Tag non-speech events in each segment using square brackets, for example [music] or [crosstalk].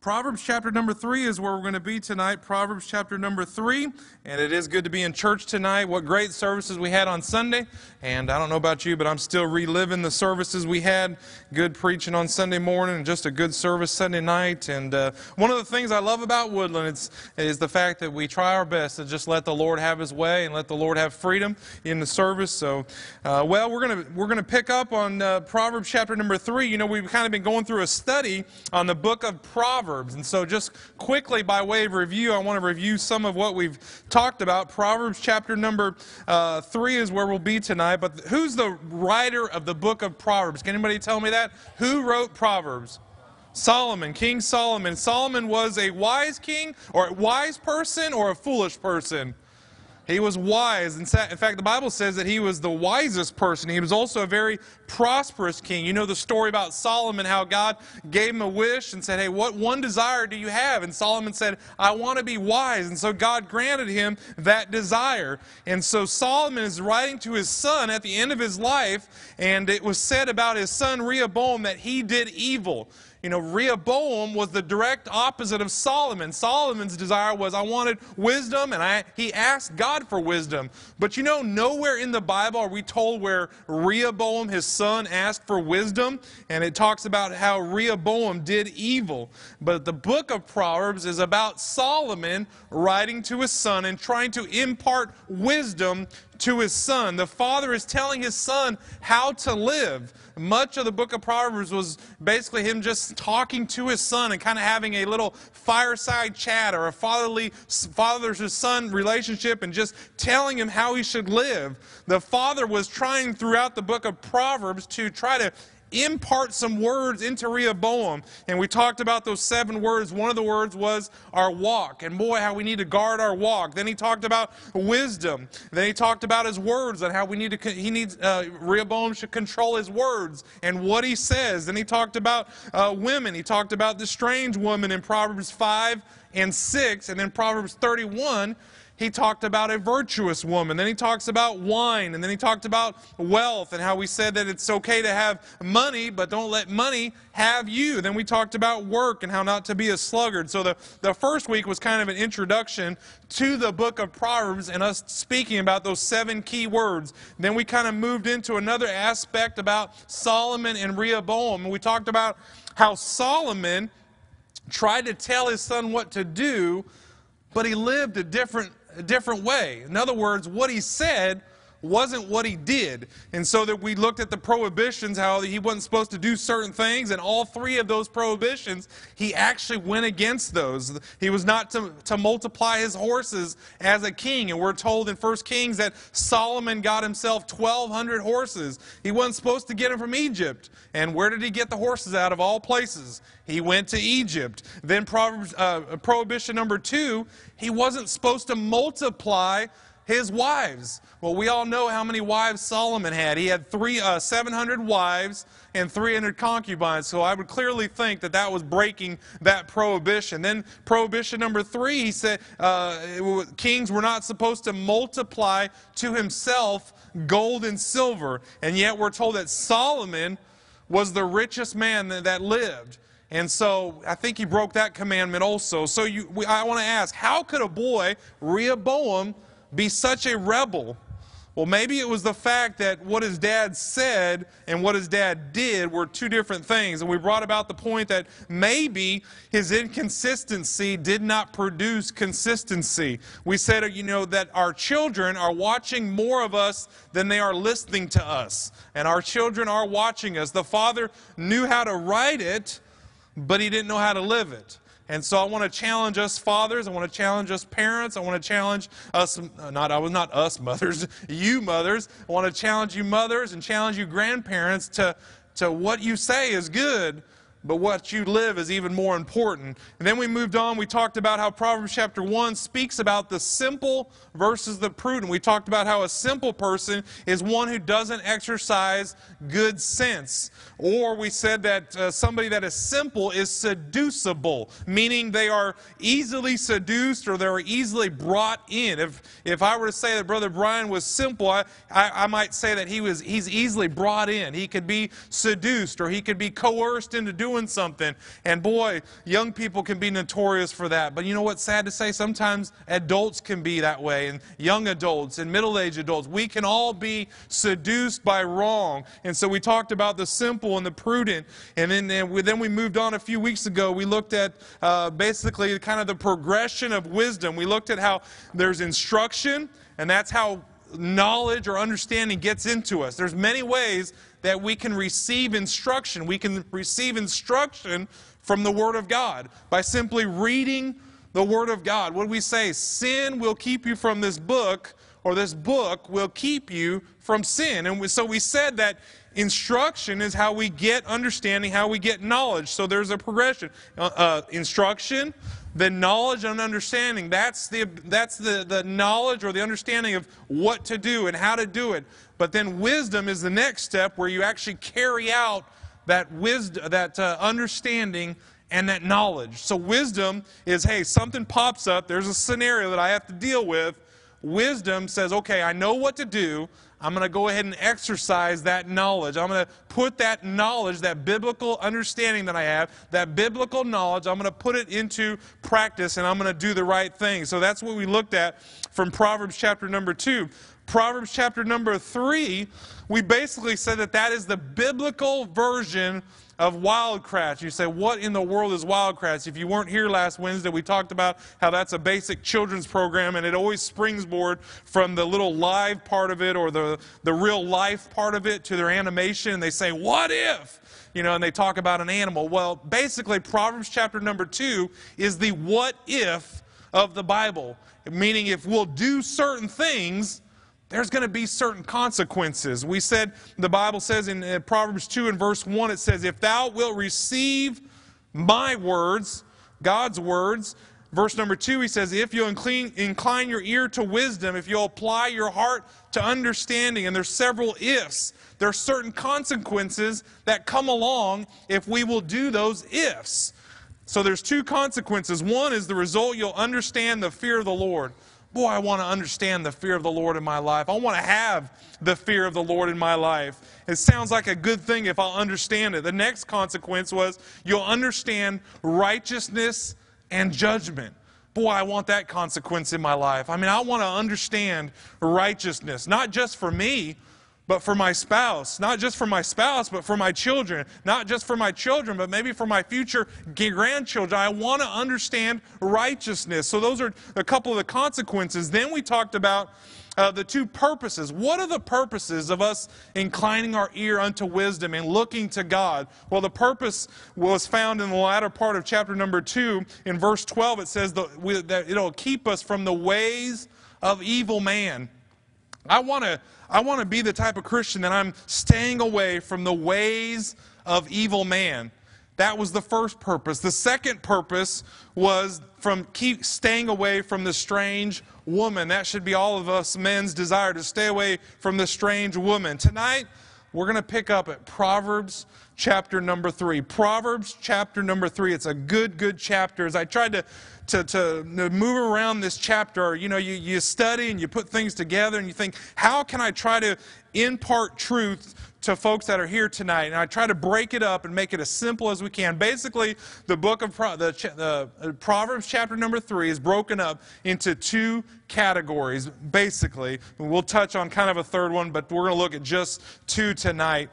Proverbs chapter number three is where we're going to be tonight. Proverbs chapter number three. And it is good to be in church tonight. What great services we had on Sunday. And I don't know about you, but I'm still reliving the services we had. Good preaching on Sunday morning and just a good service Sunday night. And uh, one of the things I love about Woodland is, is the fact that we try our best to just let the Lord have His way and let the Lord have freedom in the service. So, uh, well, we're going to we're going to pick up on uh, Proverbs chapter number three. You know, we've kind of been going through a study on the book of Proverbs. Proverbs. And so, just quickly by way of review, I want to review some of what we've talked about. Proverbs chapter number uh, three is where we'll be tonight. But who's the writer of the book of Proverbs? Can anybody tell me that? Who wrote Proverbs? Solomon, King Solomon. Solomon was a wise king, or a wise person, or a foolish person? He was wise. In fact, the Bible says that he was the wisest person. He was also a very prosperous king. You know the story about Solomon, how God gave him a wish and said, Hey, what one desire do you have? And Solomon said, I want to be wise. And so God granted him that desire. And so Solomon is writing to his son at the end of his life, and it was said about his son Rehoboam that he did evil. You know, Rehoboam was the direct opposite of Solomon. Solomon's desire was, I wanted wisdom, and I, he asked God for wisdom. But you know, nowhere in the Bible are we told where Rehoboam, his son, asked for wisdom. And it talks about how Rehoboam did evil. But the book of Proverbs is about Solomon writing to his son and trying to impart wisdom to his son. The father is telling his son how to live. Much of the book of Proverbs was basically him just talking to his son and kind of having a little fireside chat or a fatherly father to son relationship and just telling him how he should live. The father was trying throughout the book of Proverbs to try to impart some words into Rehoboam. And we talked about those seven words. One of the words was our walk. And boy, how we need to guard our walk. Then he talked about wisdom. Then he talked about his words and how we need to, he needs, uh, Rehoboam should control his words and what he says. Then he talked about uh, women. He talked about the strange woman in Proverbs 5 and 6. And then Proverbs 31 he talked about a virtuous woman. Then he talks about wine. And then he talked about wealth and how we said that it's okay to have money, but don't let money have you. Then we talked about work and how not to be a sluggard. So the, the first week was kind of an introduction to the book of Proverbs and us speaking about those seven key words. Then we kind of moved into another aspect about Solomon and Rehoboam. And we talked about how Solomon tried to tell his son what to do, but he lived a different different way. In other words, what he said wasn't what he did. And so that we looked at the prohibitions, how he wasn't supposed to do certain things, and all three of those prohibitions, he actually went against those. He was not to, to multiply his horses as a king. And we're told in 1 Kings that Solomon got himself 1,200 horses. He wasn't supposed to get them from Egypt. And where did he get the horses out of all places? He went to Egypt. Then Proverbs, uh, prohibition number two, he wasn't supposed to multiply his wives. Well, we all know how many wives Solomon had. He had three, uh, 700 wives and 300 concubines. So I would clearly think that that was breaking that prohibition. Then prohibition number three, he said uh, kings were not supposed to multiply to himself gold and silver. And yet we're told that Solomon was the richest man that, that lived. And so I think he broke that commandment also. So you, we, I want to ask, how could a boy, Rehoboam, be such a rebel? Well, maybe it was the fact that what his dad said and what his dad did were two different things. And we brought about the point that maybe his inconsistency did not produce consistency. We said, you know, that our children are watching more of us than they are listening to us. And our children are watching us. The father knew how to write it, but he didn't know how to live it. And so I want to challenge us fathers. I want to challenge us parents. I want to challenge us, uh, not, I was not us mothers, [laughs] you mothers. I want to challenge you mothers and challenge you grandparents to, to what you say is good, but what you live is even more important. And then we moved on. We talked about how Proverbs chapter 1 speaks about the simple versus the prudent. We talked about how a simple person is one who doesn't exercise good sense. Or we said that uh, somebody that is simple is seducible, meaning they are easily seduced or they're easily brought in. If, if I were to say that Brother Brian was simple, I, I, I might say that he was, he's easily brought in. He could be seduced or he could be coerced into doing doing something. And boy, young people can be notorious for that. But you know what's sad to say? Sometimes adults can be that way, and young adults and middle aged adults. We can all be seduced by wrong. And so we talked about the simple and the prudent. And then, and we, then we moved on a few weeks ago. We looked at uh, basically kind of the progression of wisdom. We looked at how there's instruction, and that's how knowledge or understanding gets into us. There's many ways that we can receive instruction. We can receive instruction from the Word of God by simply reading the Word of God. What do we say? Sin will keep you from this book, or this book will keep you from sin. And so we said that instruction is how we get understanding, how we get knowledge. So there's a progression. Uh, uh, instruction, the knowledge and understanding. That's, the, that's the, the knowledge or the understanding of what to do and how to do it. But then wisdom is the next step where you actually carry out that wisdom, that uh, understanding and that knowledge. So wisdom is, hey, something pops up. There's a scenario that I have to deal with. Wisdom says, okay, I know what to do. I'm going to go ahead and exercise that knowledge. I'm going to put that knowledge, that biblical understanding that I have, that biblical knowledge, I'm going to put it into practice and I'm going to do the right thing. So that's what we looked at from Proverbs chapter number 2. Proverbs chapter number 3, we basically said that that is the biblical version of Wild Kratts. You say, what in the world is Wild Kratts? If you weren't here last Wednesday, we talked about how that's a basic children's program, and it always springboard from the little live part of it or the, the real life part of it to their animation, and they say, what if? You know, and they talk about an animal. Well, basically, Proverbs chapter number two is the what if of the Bible, meaning if we'll do certain things, there's going to be certain consequences. We said, the Bible says in uh, Proverbs 2 and verse 1, it says, If thou wilt receive my words, God's words, verse number 2, he says, If you'll incline, incline your ear to wisdom, if you'll apply your heart to understanding, and there's several ifs, there are certain consequences that come along if we will do those ifs. So there's two consequences. One is the result you'll understand the fear of the Lord. Boy, I want to understand the fear of the Lord in my life. I want to have the fear of the Lord in my life. It sounds like a good thing if I'll understand it. The next consequence was you'll understand righteousness and judgment. Boy, I want that consequence in my life. I mean, I want to understand righteousness, not just for me, but for my spouse. Not just for my spouse, but for my children. Not just for my children, but maybe for my future grandchildren. I want to understand righteousness. So, those are a couple of the consequences. Then we talked about uh, the two purposes. What are the purposes of us inclining our ear unto wisdom and looking to God? Well, the purpose was found in the latter part of chapter number 2. In verse 12, it says that it'll keep us from the ways of evil man. I want to I want to be the type of Christian that I'm staying away from the ways of evil man. That was the first purpose. The second purpose was from keep staying away from the strange woman. That should be all of us men's desire to stay away from the strange woman. Tonight, we're going to pick up at Proverbs chapter number three. Proverbs chapter number three. It's a good, good chapter. As I tried to to, to move around this chapter, you know, you, you study and you put things together and you think, how can I try to impart truth to folks that are here tonight? And I try to break it up and make it as simple as we can. Basically, the book of Pro, the, the uh, Proverbs, chapter number three, is broken up into two categories, basically. We'll touch on kind of a third one, but we're going to look at just two tonight.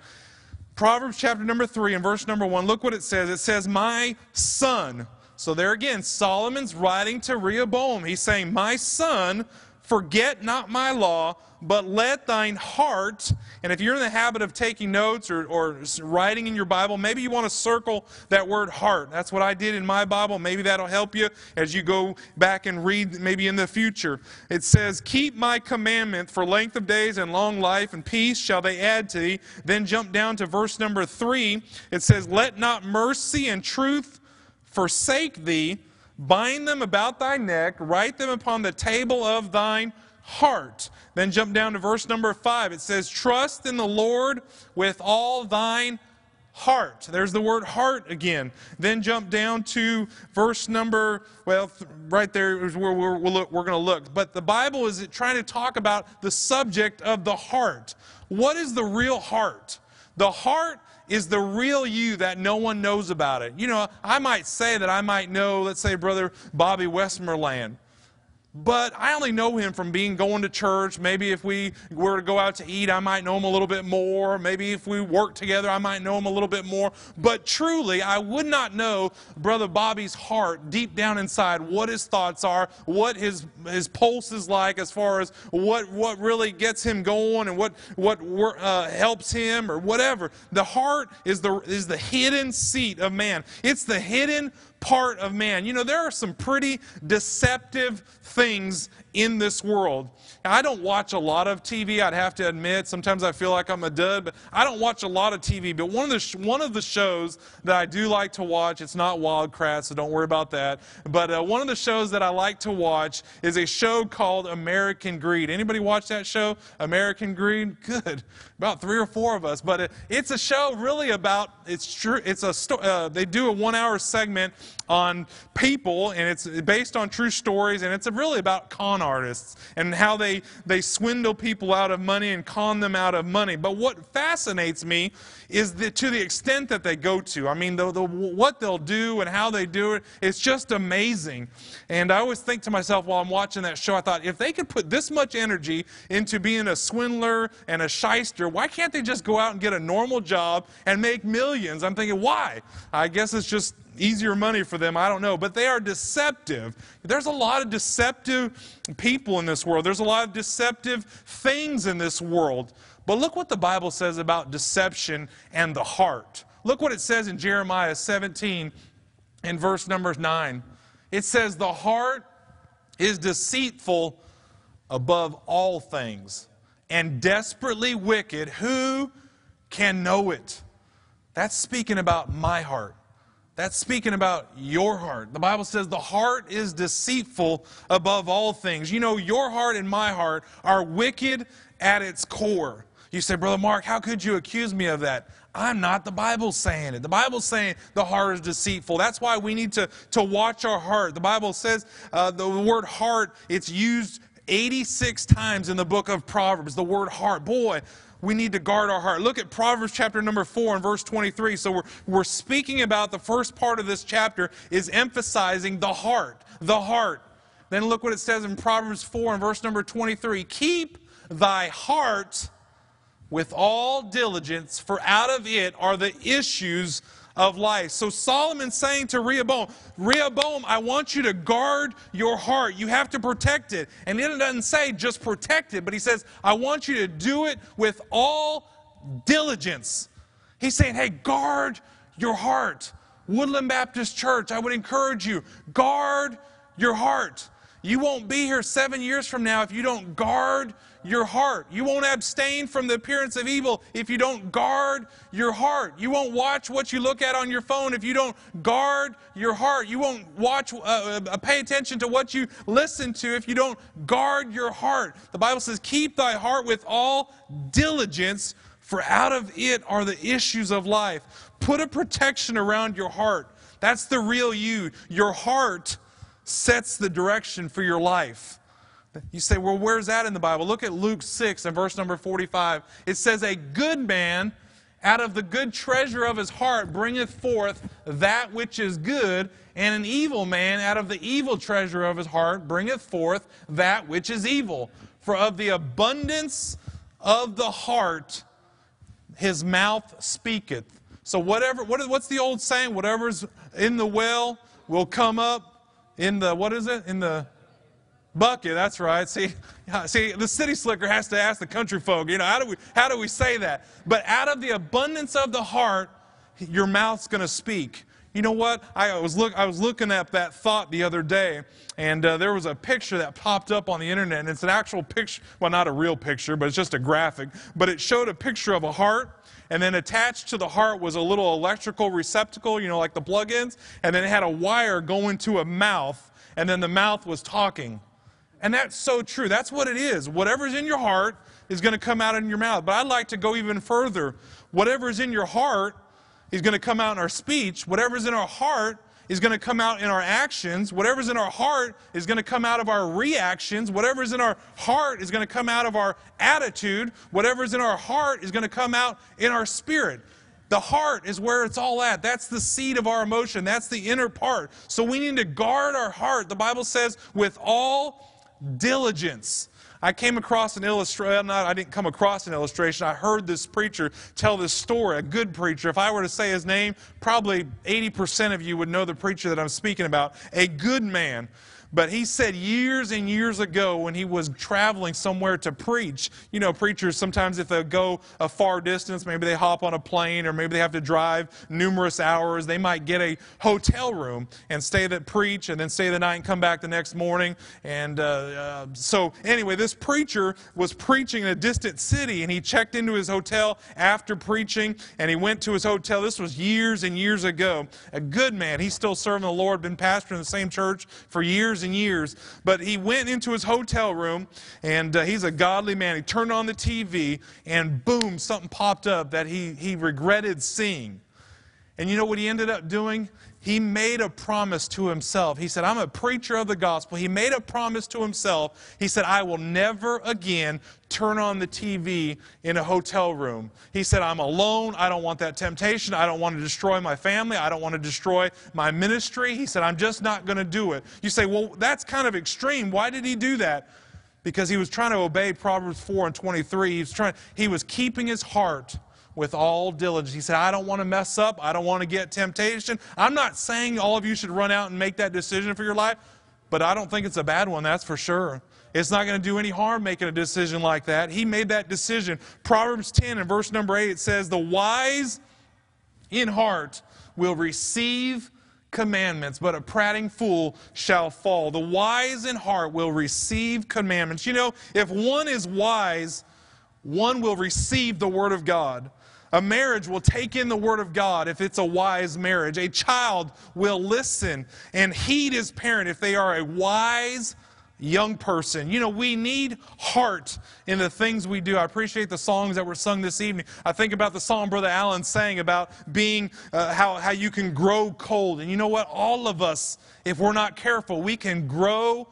Proverbs chapter number three and verse number one, look what it says. It says, My son, so there again, Solomon's writing to Rehoboam. He's saying, My son, forget not my law, but let thine heart, and if you're in the habit of taking notes or, or writing in your Bible, maybe you want to circle that word heart. That's what I did in my Bible. Maybe that'll help you as you go back and read maybe in the future. It says, Keep my commandment for length of days and long life and peace shall they add to thee. Then jump down to verse number three. It says, Let not mercy and truth forsake thee, bind them about thy neck, write them upon the table of thine heart. Then jump down to verse number five. It says, Trust in the Lord with all thine heart. There's the word heart again. Then jump down to verse number, well, right there is where we're, we're, we're going to look. But the Bible is trying to talk about the subject of the heart. What is the real heart? The heart is the real you that no one knows about it. You know, I might say that I might know, let's say, Brother Bobby Westmoreland but I only know him from being going to church. Maybe if we were to go out to eat, I might know him a little bit more. Maybe if we work together, I might know him a little bit more. But truly, I would not know Brother Bobby's heart deep down inside, what his thoughts are, what his his pulse is like, as far as what what really gets him going and what what uh, helps him or whatever. The heart is the is the hidden seat of man. It's the hidden part of man. You know, there are some pretty deceptive things in this world. I don't watch a lot of TV, I'd have to admit. Sometimes I feel like I'm a dud, but I don't watch a lot of TV. But one of the, sh- one of the shows that I do like to watch, it's not Wild Kratts, so don't worry about that. But uh, one of the shows that I like to watch is a show called American Greed. Anybody watch that show, American Greed? [laughs] Good. About three or four of us. But it, it's a show really about, it's true, it's a, sto- uh, they do a one hour segment on people, and it's based on true stories, and it's really about con artists and how they, they swindle people out of money and con them out of money. But what fascinates me is that to the extent that they go to. I mean, the, the, what they'll do and how they do it, it's just amazing. And I always think to myself while I'm watching that show, I thought, if they could put this much energy into being a swindler and a shyster, why can't they just go out and get a normal job and make millions? I'm thinking, why? I guess it's just easier money for them. I don't know. But they are deceptive. There's a lot of deceptive people in this world, there's a lot of deceptive things in this world. But look what the Bible says about deception and the heart. Look what it says in Jeremiah 17 in verse number 9. It says, The heart is deceitful above all things and desperately wicked. Who can know it? That's speaking about my heart. That's speaking about your heart. The Bible says the heart is deceitful above all things. You know, your heart and my heart are wicked at its core. You say, Brother Mark, how could you accuse me of that? I'm not. The Bible's saying it. The Bible's saying the heart is deceitful. That's why we need to, to watch our heart. The Bible says uh, the word heart, it's used 86 times in the book of Proverbs. The word heart. Boy, we need to guard our heart. Look at Proverbs chapter number 4 and verse 23. So we're, we're speaking about the first part of this chapter is emphasizing the heart. The heart. Then look what it says in Proverbs 4 and verse number 23. Keep thy heart with all diligence, for out of it are the issues of life. So Solomon's saying to Rehoboam, Rehoboam, I want you to guard your heart. You have to protect it. And it doesn't say just protect it, but he says, I want you to do it with all diligence. He's saying, hey, guard your heart. Woodland Baptist Church, I would encourage you, guard your heart. You won't be here seven years from now if you don't guard your heart. You won't abstain from the appearance of evil if you don't guard your heart. You won't watch what you look at on your phone if you don't guard your heart. You won't watch, uh, uh, pay attention to what you listen to if you don't guard your heart. The Bible says, Keep thy heart with all diligence, for out of it are the issues of life. Put a protection around your heart. That's the real you. Your heart sets the direction for your life. You say, well, where's that in the Bible? Look at Luke 6 and verse number 45. It says, A good man out of the good treasure of his heart bringeth forth that which is good, and an evil man out of the evil treasure of his heart bringeth forth that which is evil. For of the abundance of the heart his mouth speaketh. So whatever, what, what's the old saying? Whatever's in the well will come up in the, what is it? In the Bucket, that's right. See, see, the city slicker has to ask the country folk, you know, how do we, how do we say that? But out of the abundance of the heart, your mouth's going to speak. You know what? I was, look, I was looking at that thought the other day, and uh, there was a picture that popped up on the internet, and it's an actual picture. Well, not a real picture, but it's just a graphic. But it showed a picture of a heart, and then attached to the heart was a little electrical receptacle, you know, like the plug ins, and then it had a wire going to a mouth, and then the mouth was talking. And that's so true. That's what it is. Whatever's in your heart is going to come out in your mouth. But I'd like to go even further. Whatever's in your heart is going to come out in our speech. Whatever's in our heart is going to come out in our actions. Whatever's in our heart is going to come out of our reactions. Whatever's in our heart is going to come out of our attitude. Whatever's in our heart is going to come out in our spirit. The heart is where it's all at. That's the seat of our emotion. That's the inner part. So we need to guard our heart. The Bible says, with all diligence. I came across an illustration, I didn't come across an illustration. I heard this preacher tell this story, a good preacher. If I were to say his name, probably 80% of you would know the preacher that I'm speaking about. A good man but he said years and years ago when he was traveling somewhere to preach, you know, preachers sometimes if they go a far distance, maybe they hop on a plane or maybe they have to drive numerous hours, they might get a hotel room and stay that preach and then stay the night and come back the next morning. And uh, uh, so, anyway, this preacher was preaching in a distant city and he checked into his hotel after preaching and he went to his hotel. This was years and years ago. A good man. He's still serving the Lord, been pastor in the same church for years and years. But he went into his hotel room, and uh, he's a godly man. He turned on the TV, and boom, something popped up that he, he regretted seeing. And you know what he ended up doing? He made a promise to himself. He said, I'm a preacher of the gospel. He made a promise to himself. He said, I will never again turn on the TV in a hotel room. He said, I'm alone. I don't want that temptation. I don't want to destroy my family. I don't want to destroy my ministry. He said, I'm just not going to do it. You say, well, that's kind of extreme. Why did he do that? Because he was trying to obey Proverbs 4 and 23. He was, trying, he was keeping his heart with all diligence. He said, I don't want to mess up. I don't want to get temptation. I'm not saying all of you should run out and make that decision for your life, but I don't think it's a bad one, that's for sure. It's not going to do any harm making a decision like that. He made that decision. Proverbs 10 and verse number 8, it says, The wise in heart will receive commandments, but a prating fool shall fall. The wise in heart will receive commandments. You know, if one is wise, one will receive the word of God. A marriage will take in the Word of God if it's a wise marriage. A child will listen and heed his parent if they are a wise young person. You know, we need heart in the things we do. I appreciate the songs that were sung this evening. I think about the song Brother Allen sang about being, uh, how, how you can grow cold. And you know what? All of us, if we're not careful, we can grow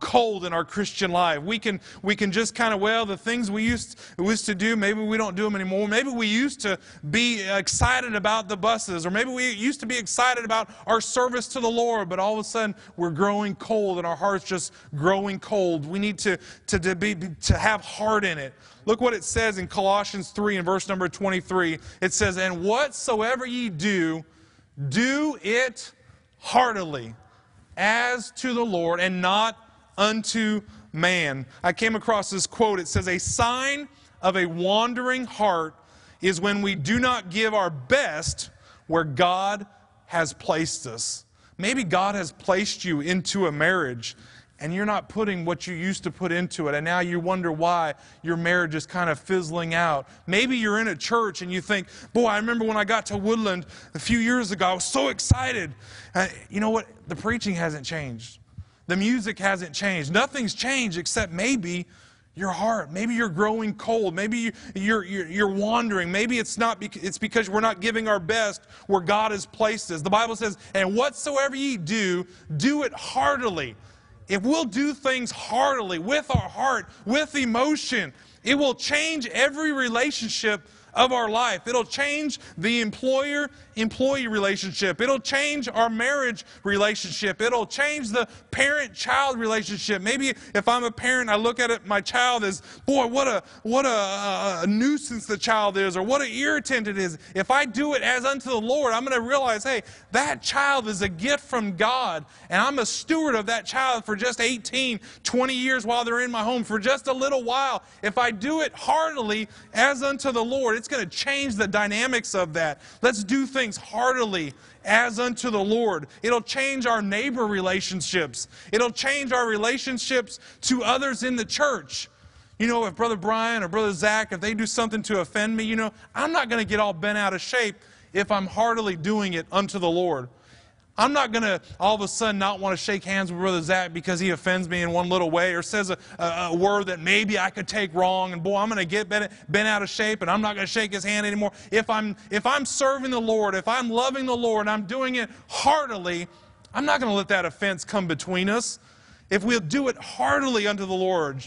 cold in our Christian life. We can, we can just kind of, well, the things we used, used to do, maybe we don't do them anymore. Maybe we used to be excited about the buses, or maybe we used to be excited about our service to the Lord, but all of a sudden we're growing cold and our heart's just growing cold. We need to, to, to, be, to have heart in it. Look what it says in Colossians 3 and verse number 23. It says, And whatsoever ye do, do it heartily as to the Lord and not unto man. I came across this quote. It says, A sign of a wandering heart is when we do not give our best where God has placed us. Maybe God has placed you into a marriage and you're not putting what you used to put into it, and now you wonder why your marriage is kind of fizzling out. Maybe you're in a church and you think, Boy, I remember when I got to Woodland a few years ago, I was so excited. Uh, you know what? The preaching hasn't changed. The music hasn't changed. Nothing's changed except maybe your heart. Maybe you're growing cold. Maybe you're, you're, you're wandering. Maybe it's not it's because we're not giving our best where God has placed us. The Bible says, and whatsoever ye do, do it heartily. If we'll do things heartily, with our heart, with emotion, it will change every relationship of our life. It'll change the employer employee relationship. It'll change our marriage relationship. It'll change the parent child relationship. Maybe if I'm a parent, I look at it, my child as, boy, what a, what a, a nuisance the child is, or what an irritant it is. If I do it as unto the Lord, I'm going to realize, hey, that child is a gift from God, and I'm a steward of that child for just 18, 20 years while they're in my home, for just a little while. If I do it heartily as unto the Lord, it's going to change the dynamics of that. Let's do things heartily as unto the Lord. It'll change our neighbor relationships, it'll change our relationships to others in the church. You know, if Brother Brian or Brother Zach, if they do something to offend me, you know, I'm not going to get all bent out of shape if I'm heartily doing it unto the Lord. I'm not going to all of a sudden not want to shake hands with Brother Zach because he offends me in one little way or says a, a, a word that maybe I could take wrong. And boy, I'm going to get bent, bent out of shape and I'm not going to shake his hand anymore. If I'm, if I'm serving the Lord, if I'm loving the Lord and I'm doing it heartily, I'm not going to let that offense come between us. If we'll do it heartily unto the Lord,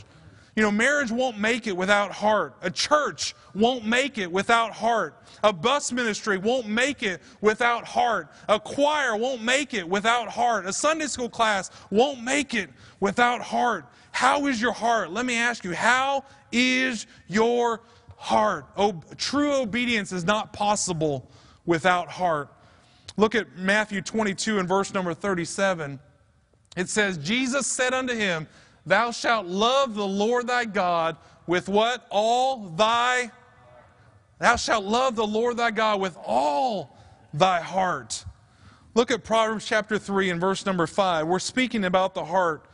You know, marriage won't make it without heart. A church won't make it without heart. A bus ministry won't make it without heart. A choir won't make it without heart. A Sunday school class won't make it without heart. How is your heart? Let me ask you, how is your heart? Oh, true obedience is not possible without heart. Look at Matthew 22 and verse number 37. It says, Jesus said unto him, Thou shalt love the Lord thy God with what? All thy. Thou shalt love the Lord thy God with all thy heart. Look at Proverbs chapter 3 and verse number 5. We're speaking about the heart.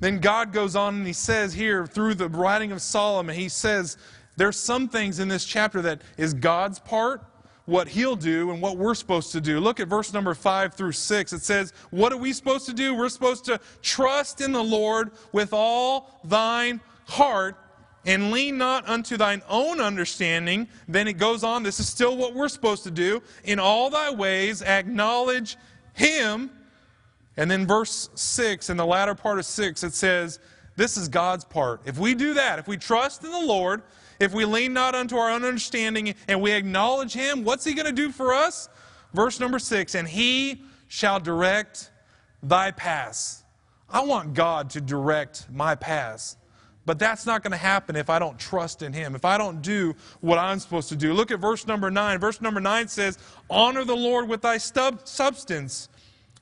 Then God goes on and he says here through the writing of Solomon, he says, there's some things in this chapter that is God's part, what he'll do, and what we're supposed to do. Look at verse number 5 through 6. It says, What are we supposed to do? We're supposed to trust in the Lord with all thine heart and lean not unto thine own understanding. Then it goes on, this is still what we're supposed to do. In all thy ways acknowledge him. And then verse 6, in the latter part of 6, it says, This is God's part. If we do that, if we trust in the Lord, if we lean not unto our own understanding and we acknowledge him, what's he going to do for us? Verse number 6, And he shall direct thy paths. I want God to direct my paths. But that's not going to happen if I don't trust in Him, if I don't do what I'm supposed to do. Look at verse number 9. Verse number 9 says, Honor the Lord with thy stub- substance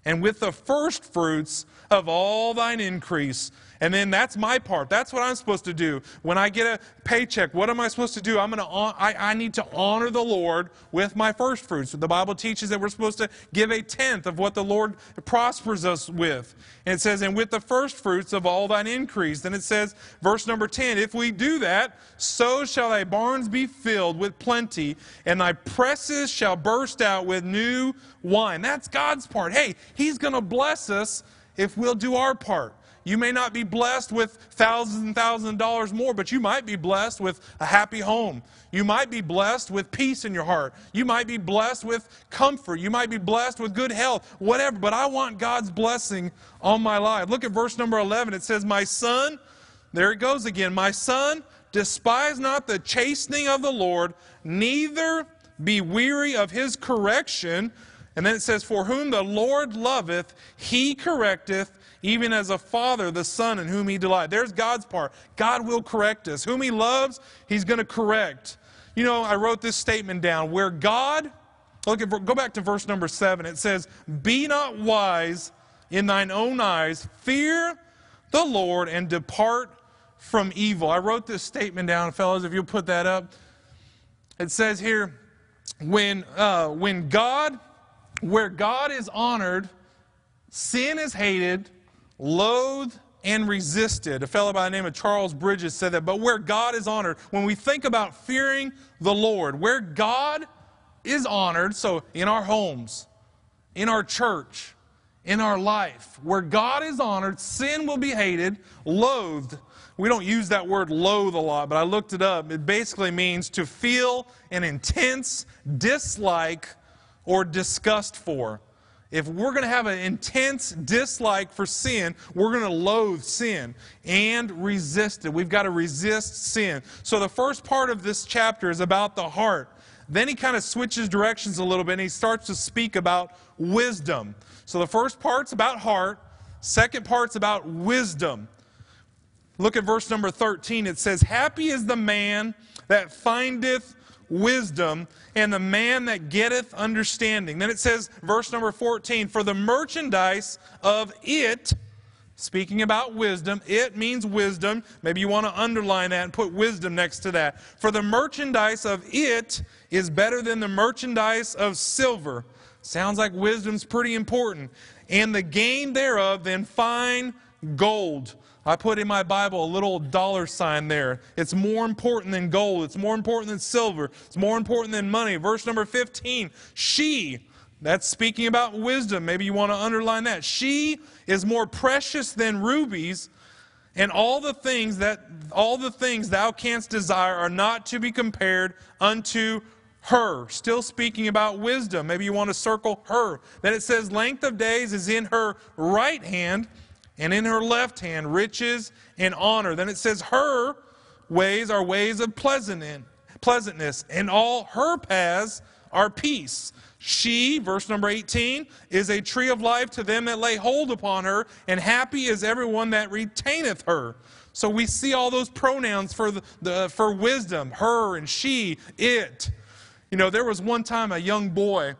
and with the first fruits of all thine increase. And then that's my part. That's what I'm supposed to do. When I get a paycheck, what am I supposed to do? I'm going to I, I need to honor the Lord with my first fruits. The Bible teaches that we're supposed to give a tenth of what the Lord prospers us with. And it says, and with the first fruits of all thine increase. Then it says, verse number 10, if we do that, so shall thy barns be filled with plenty, and thy presses shall burst out with new wine. That's God's part. Hey, He's going to bless us if we'll do our part. You may not be blessed with thousands and thousands of dollars more, but you might be blessed with a happy home. You might be blessed with peace in your heart. You might be blessed with comfort. You might be blessed with good health, whatever. But I want God's blessing on my life. Look at verse number 11. It says, My son, there it goes again, my son, despise not the chastening of the Lord, neither be weary of his correction. And then it says, For whom the Lord loveth, he correcteth even as a father, the son in whom he delights. There's God's part. God will correct us. Whom he loves, he's going to correct. You know, I wrote this statement down where God, look at, go back to verse number seven. It says, Be not wise in thine own eyes, fear the Lord and depart from evil. I wrote this statement down, fellas, if you'll put that up. It says here, when, uh, when God, where God is honored, sin is hated, loathed and resisted. A fellow by the name of Charles Bridges said that. But where God is honored, when we think about fearing the Lord, where God is honored, so in our homes, in our church, in our life, where God is honored, sin will be hated, loathed. We don't use that word loathe a lot, but I looked it up. It basically means to feel an intense dislike or disgust for. If we're going to have an intense dislike for sin, we're going to loathe sin and resist it. We've got to resist sin. So the first part of this chapter is about the heart. Then he kind of switches directions a little bit and he starts to speak about wisdom. So the first part's about heart, second part's about wisdom. Look at verse number 13. It says, Happy is the man that findeth wisdom and the man that getteth understanding. Then it says, verse number 14, for the merchandise of it, speaking about wisdom, it means wisdom. Maybe you want to underline that and put wisdom next to that. For the merchandise of it is better than the merchandise of silver. Sounds like wisdom's pretty important. And the gain thereof than fine gold. I put in my Bible a little dollar sign there. It's more important than gold. It's more important than silver. It's more important than money. Verse number 15 She, that's speaking about wisdom. Maybe you want to underline that. She is more precious than rubies, and all the things that all the things thou canst desire are not to be compared unto her. Still speaking about wisdom. Maybe you want to circle her. That it says length of days is in her right hand and in her left hand riches and honor. Then it says, Her ways are ways of pleasantness, and all her paths are peace. She, verse number 18, is a tree of life to them that lay hold upon her, and happy is everyone that retaineth her. So we see all those pronouns for, the, the, for wisdom her and she, it. You know, there was one time a young boy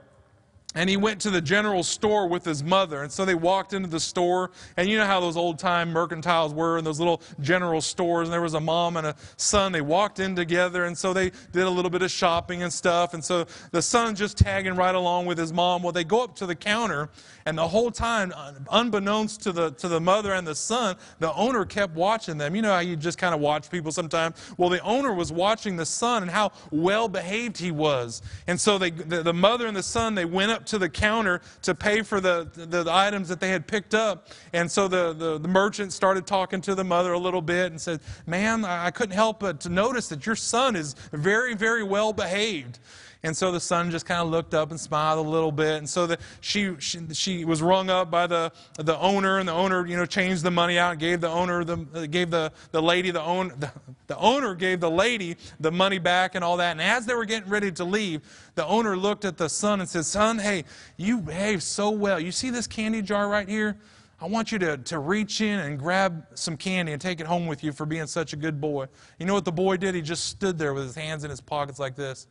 and he went to the general store with his mother. And so they walked into the store. And you know how those old time mercantiles were in those little general stores. And there was a mom and a son. They walked in together. And so they did a little bit of shopping and stuff. And so the son's just tagging right along with his mom. Well, they go up to the counter. And the whole time, unbeknownst to the, to the mother and the son, the owner kept watching them. You know how you just kind of watch people sometimes? Well, the owner was watching the son and how well behaved he was. And so they, the, the mother and the son, they went up to the counter to pay for the, the, the items that they had picked up. And so the, the, the, merchant started talking to the mother a little bit and said, Ma'am, I couldn't help but to notice that your son is very, very well behaved. And so the son just kind of looked up and smiled a little bit. And so the, she, she, she was rung up by the, the owner, and the owner, you know, changed the money out and gave the owner, the, gave the, the lady, the, own, the, the owner gave the lady the money back and all that. And as they were getting ready to leave, the owner looked at the son and said, Son, hey, you behaved so well. You see this candy jar right here? I want you to, to reach in and grab some candy and take it home with you for being such a good boy. You know what the boy did? He just stood there with his hands in his pockets like this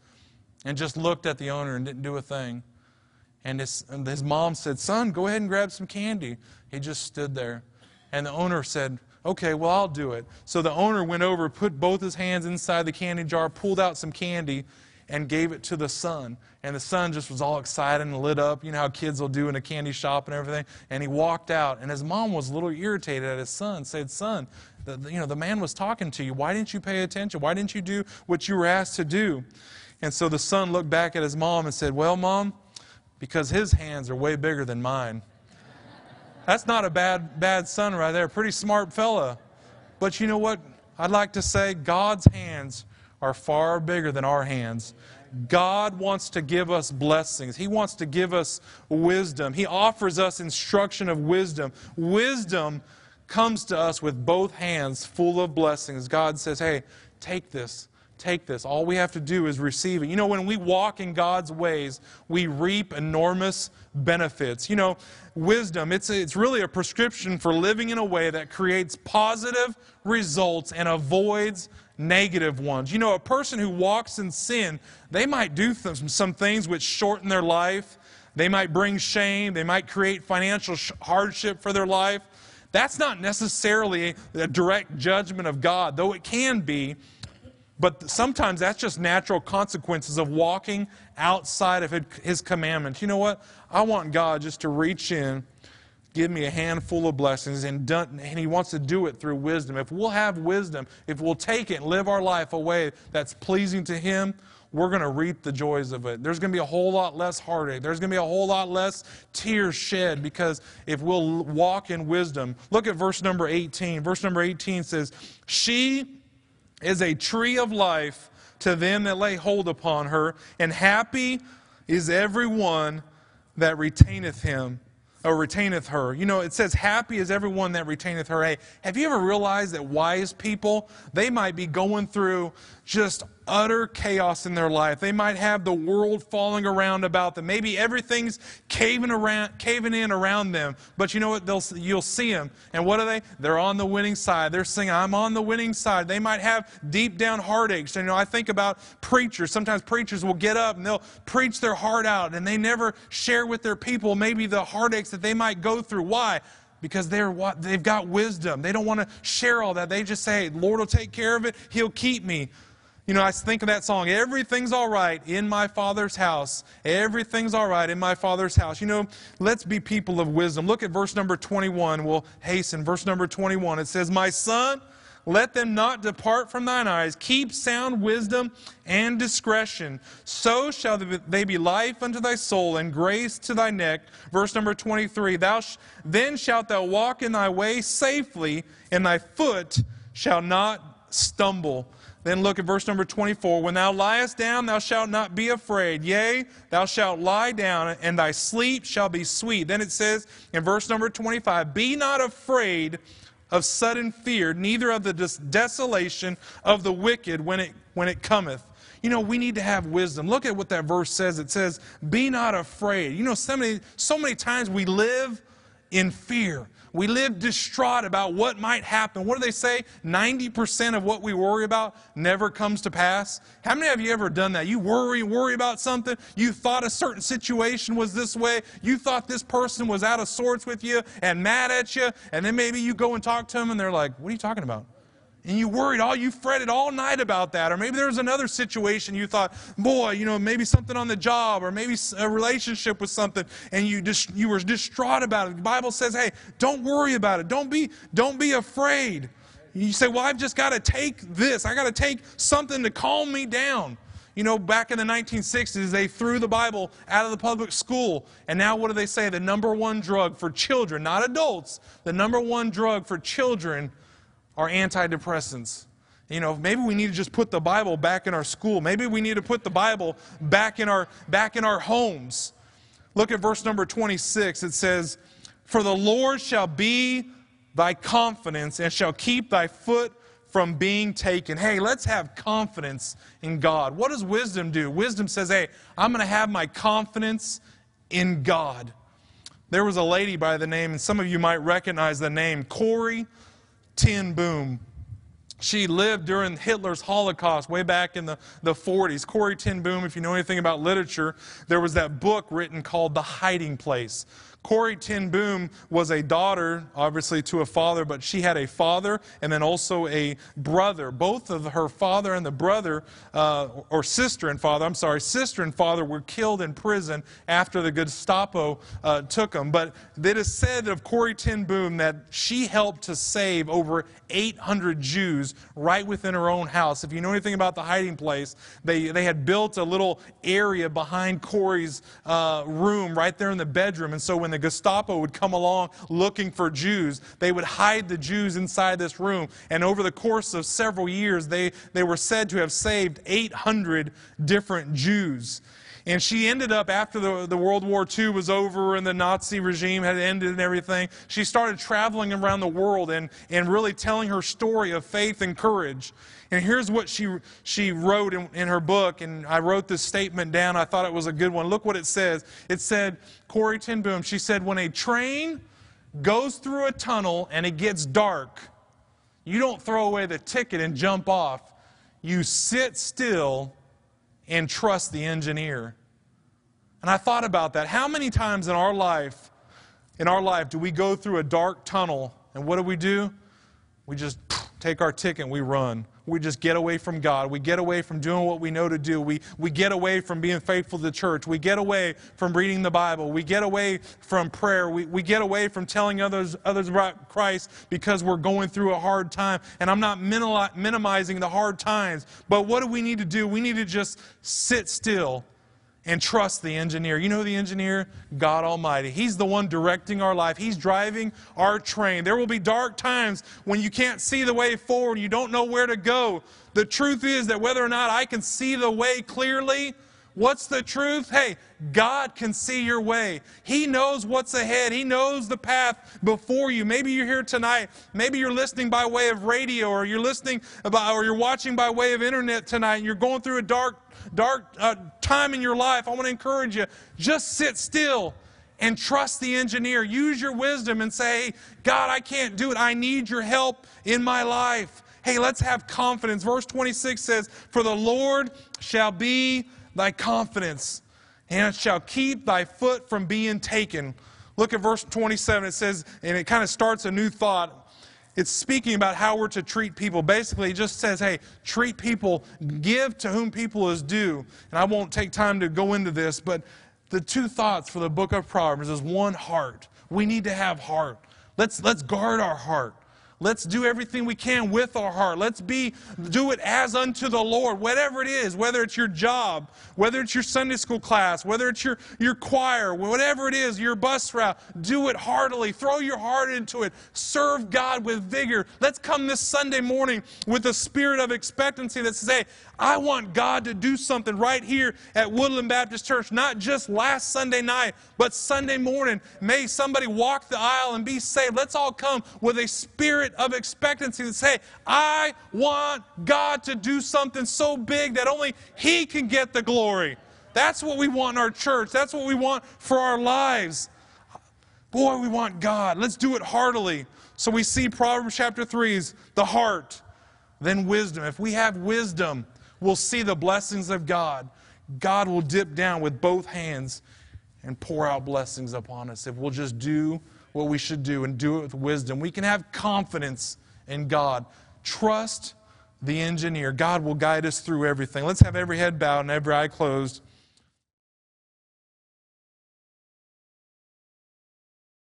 and just looked at the owner and didn't do a thing. And his, and his mom said, Son, go ahead and grab some candy. He just stood there. And the owner said, Okay, well, I'll do it. So the owner went over, put both his hands inside the candy jar, pulled out some candy, and gave it to the son. And the son just was all excited and lit up. You know how kids will do in a candy shop and everything. And he walked out, and his mom was a little irritated at his son, said, Son, the, you know, the man was talking to you. Why didn't you pay attention? Why didn't you do what you were asked to do? And so the son looked back at his mom and said, Well, mom, because his hands are way bigger than mine. That's not a bad, bad son right there. Pretty smart fella. But you know what? I'd like to say God's hands are far bigger than our hands. God wants to give us blessings. He wants to give us wisdom. He offers us instruction of wisdom. Wisdom comes to us with both hands full of blessings. God says, Hey, take this take this. All we have to do is receive it. You know, when we walk in God's ways, we reap enormous benefits. You know, wisdom, it's, a, it's really a prescription for living in a way that creates positive results and avoids negative ones. You know, a person who walks in sin, they might do th- some things which shorten their life. They might bring shame. They might create financial sh- hardship for their life. That's not necessarily a direct judgment of God, though it can be. But sometimes that's just natural consequences of walking outside of His commandments. You know what? I want God just to reach in, give me a handful of blessings, and, done, and He wants to do it through wisdom. If we'll have wisdom, if we'll take it and live our life a way that's pleasing to Him, we're going to reap the joys of it. There's going to be a whole lot less heartache. There's going to be a whole lot less tears shed because if we'll walk in wisdom. Look at verse number 18. Verse number 18 says, She is a tree of life to them that lay hold upon her, and happy is every one that retaineth him or retaineth her. You know, it says, Happy is everyone that retaineth her. Hey, have you ever realized that wise people, they might be going through just utter chaos in their life. They might have the world falling around about them. Maybe everything's caving around, caving in around them. But you know what? They'll, you'll see them. And what are they? They're on the winning side. They're saying, I'm on the winning side. They might have deep down heartaches. And, you know, I think about preachers. Sometimes preachers will get up and they'll preach their heart out and they never share with their people maybe the heartaches that they might go through. Why? because they're they've got wisdom. They don't want to share all that. They just say, "Lord will take care of it. He'll keep me." You know, I think of that song, Everything's All Right in My Father's House. Everything's All Right in My Father's House. You know, let's be people of wisdom. Look at verse number 21. We'll hasten. Verse number 21. It says, My son, let them not depart from thine eyes. Keep sound wisdom and discretion. So shall they be life unto thy soul and grace to thy neck. Verse number 23. Thou sh- then shalt thou walk in thy way safely, and thy foot shall not stumble. Then look at verse number 24. When thou liest down, thou shalt not be afraid. Yea, thou shalt lie down, and thy sleep shall be sweet. Then it says in verse number 25, Be not afraid of sudden fear, neither of the des- desolation of the wicked when it, when it cometh. You know, we need to have wisdom. Look at what that verse says. It says, Be not afraid. You know, so many, so many times we live in fear. We live distraught about what might happen. What do they say? 90% of what we worry about never comes to pass. How many of you ever done that? You worry, worry about something. You thought a certain situation was this way. You thought this person was out of sorts with you and mad at you. And then maybe you go and talk to them and they're like, What are you talking about? And you worried all you fretted all night about that or maybe there was another situation you thought boy you know maybe something on the job or maybe a relationship with something and you just you were distraught about it the bible says hey don't worry about it don't be don't be afraid you say well i've just got to take this i got to take something to calm me down you know, back in the 1960s, they threw the Bible out of the public school. And now, what do they say? The number one drug for children, not adults, the number one drug for children are antidepressants. You know, maybe we need to just put the Bible back in our school. Maybe we need to put the Bible back in our back in our homes. Look at verse number 26. It says, "For the Lord shall be thy confidence and shall keep thy foot from being taken." Hey, let's have confidence in God. What does wisdom do? Wisdom says, "Hey, I'm going to have my confidence in God." There was a lady by the name, and some of you might recognize the name, Corrie ten Boom. She lived during Hitler's Holocaust way back in the, the 40s. Corrie ten Boom, if you know anything about literature, there was that book written called The Hiding Place. Corrie ten Boom was a daughter, obviously, to a father, but she had a father and then also a brother. Both of her father and the brother, uh, or sister and father, I'm sorry, sister and father were killed in prison after the Gestapo uh, took them. But it is said of Corrie ten Boom that she helped to save over 800 Jews right within her own house. If you know anything about the hiding place, they, they had built a little area behind Corrie's uh, room right there in the bedroom. And so when the Gestapo would come along looking for Jews, they would hide the Jews inside this room. And over the course of several years, they, they were said to have saved 800 different Jews. And she ended up, after the, the World War II was over and the Nazi regime had ended and everything, she started traveling around the world and, and really telling her story of faith and courage. And here's what she, she wrote in, in her book, and I wrote this statement down. I thought it was a good one. Look what it says. It said, Corrie ten Boom, she said, when a train goes through a tunnel and it gets dark, you don't throw away the ticket and jump off. You sit still and trust the engineer. And I thought about that. How many times in our life, in our life, do we go through a dark tunnel and what do we do? We just take our ticket and we run. We just get away from God. We get away from doing what we know to do. We, we get away from being faithful to the church. We get away from reading the Bible. We get away from prayer. We, we get away from telling others, others about Christ because we're going through a hard time. And I'm not minimizing the hard times, but what do we need to do? We need to just sit still and trust the engineer. You know the engineer? God Almighty. He's the one directing our life. He's driving our train. There will be dark times when you can't see the way forward, you don't know where to go. The truth is that whether or not I can see the way clearly, What's the truth? Hey, God can see your way. He knows what's ahead. He knows the path before you. Maybe you're here tonight. Maybe you're listening by way of radio or you're listening about, or you're watching by way of internet tonight and you're going through a dark, dark uh, time in your life. I want to encourage you. Just sit still and trust the engineer. Use your wisdom and say, hey, God, I can't do it. I need your help in my life. Hey, let's have confidence. Verse 26 says, For the Lord shall be thy confidence, and it shall keep thy foot from being taken. Look at verse 27. It says, and it kind of starts a new thought. It's speaking about how we're to treat people. Basically, it just says, hey, treat people, give to whom people is due. And I won't take time to go into this, but the two thoughts for the book of Proverbs is one, heart. We need to have heart. Let's, let's guard our heart. Let's do everything we can with our heart. Let's be do it as unto the Lord, whatever it is, whether it's your job, whether it's your Sunday school class, whether it's your, your choir, whatever it is, your bus route, do it heartily. Throw your heart into it. Serve God with vigor. Let's come this Sunday morning with a spirit of expectancy that says, hey, I want God to do something right here at Woodland Baptist Church, not just last Sunday night, but Sunday morning. May somebody walk the aisle and be saved. Let's all come with a spirit of expectancy that say, I want God to do something so big that only He can get the glory. That's what we want in our church. That's what we want for our lives. Boy, we want God. Let's do it heartily. So we see Proverbs chapter 3 is the heart, then wisdom. If we have wisdom, we'll see the blessings of God. God will dip down with both hands and pour out blessings upon us if we'll just do what we should do and do it with wisdom. We can have confidence in God. Trust the engineer. God will guide us through everything. Let's have every head bowed and every eye closed.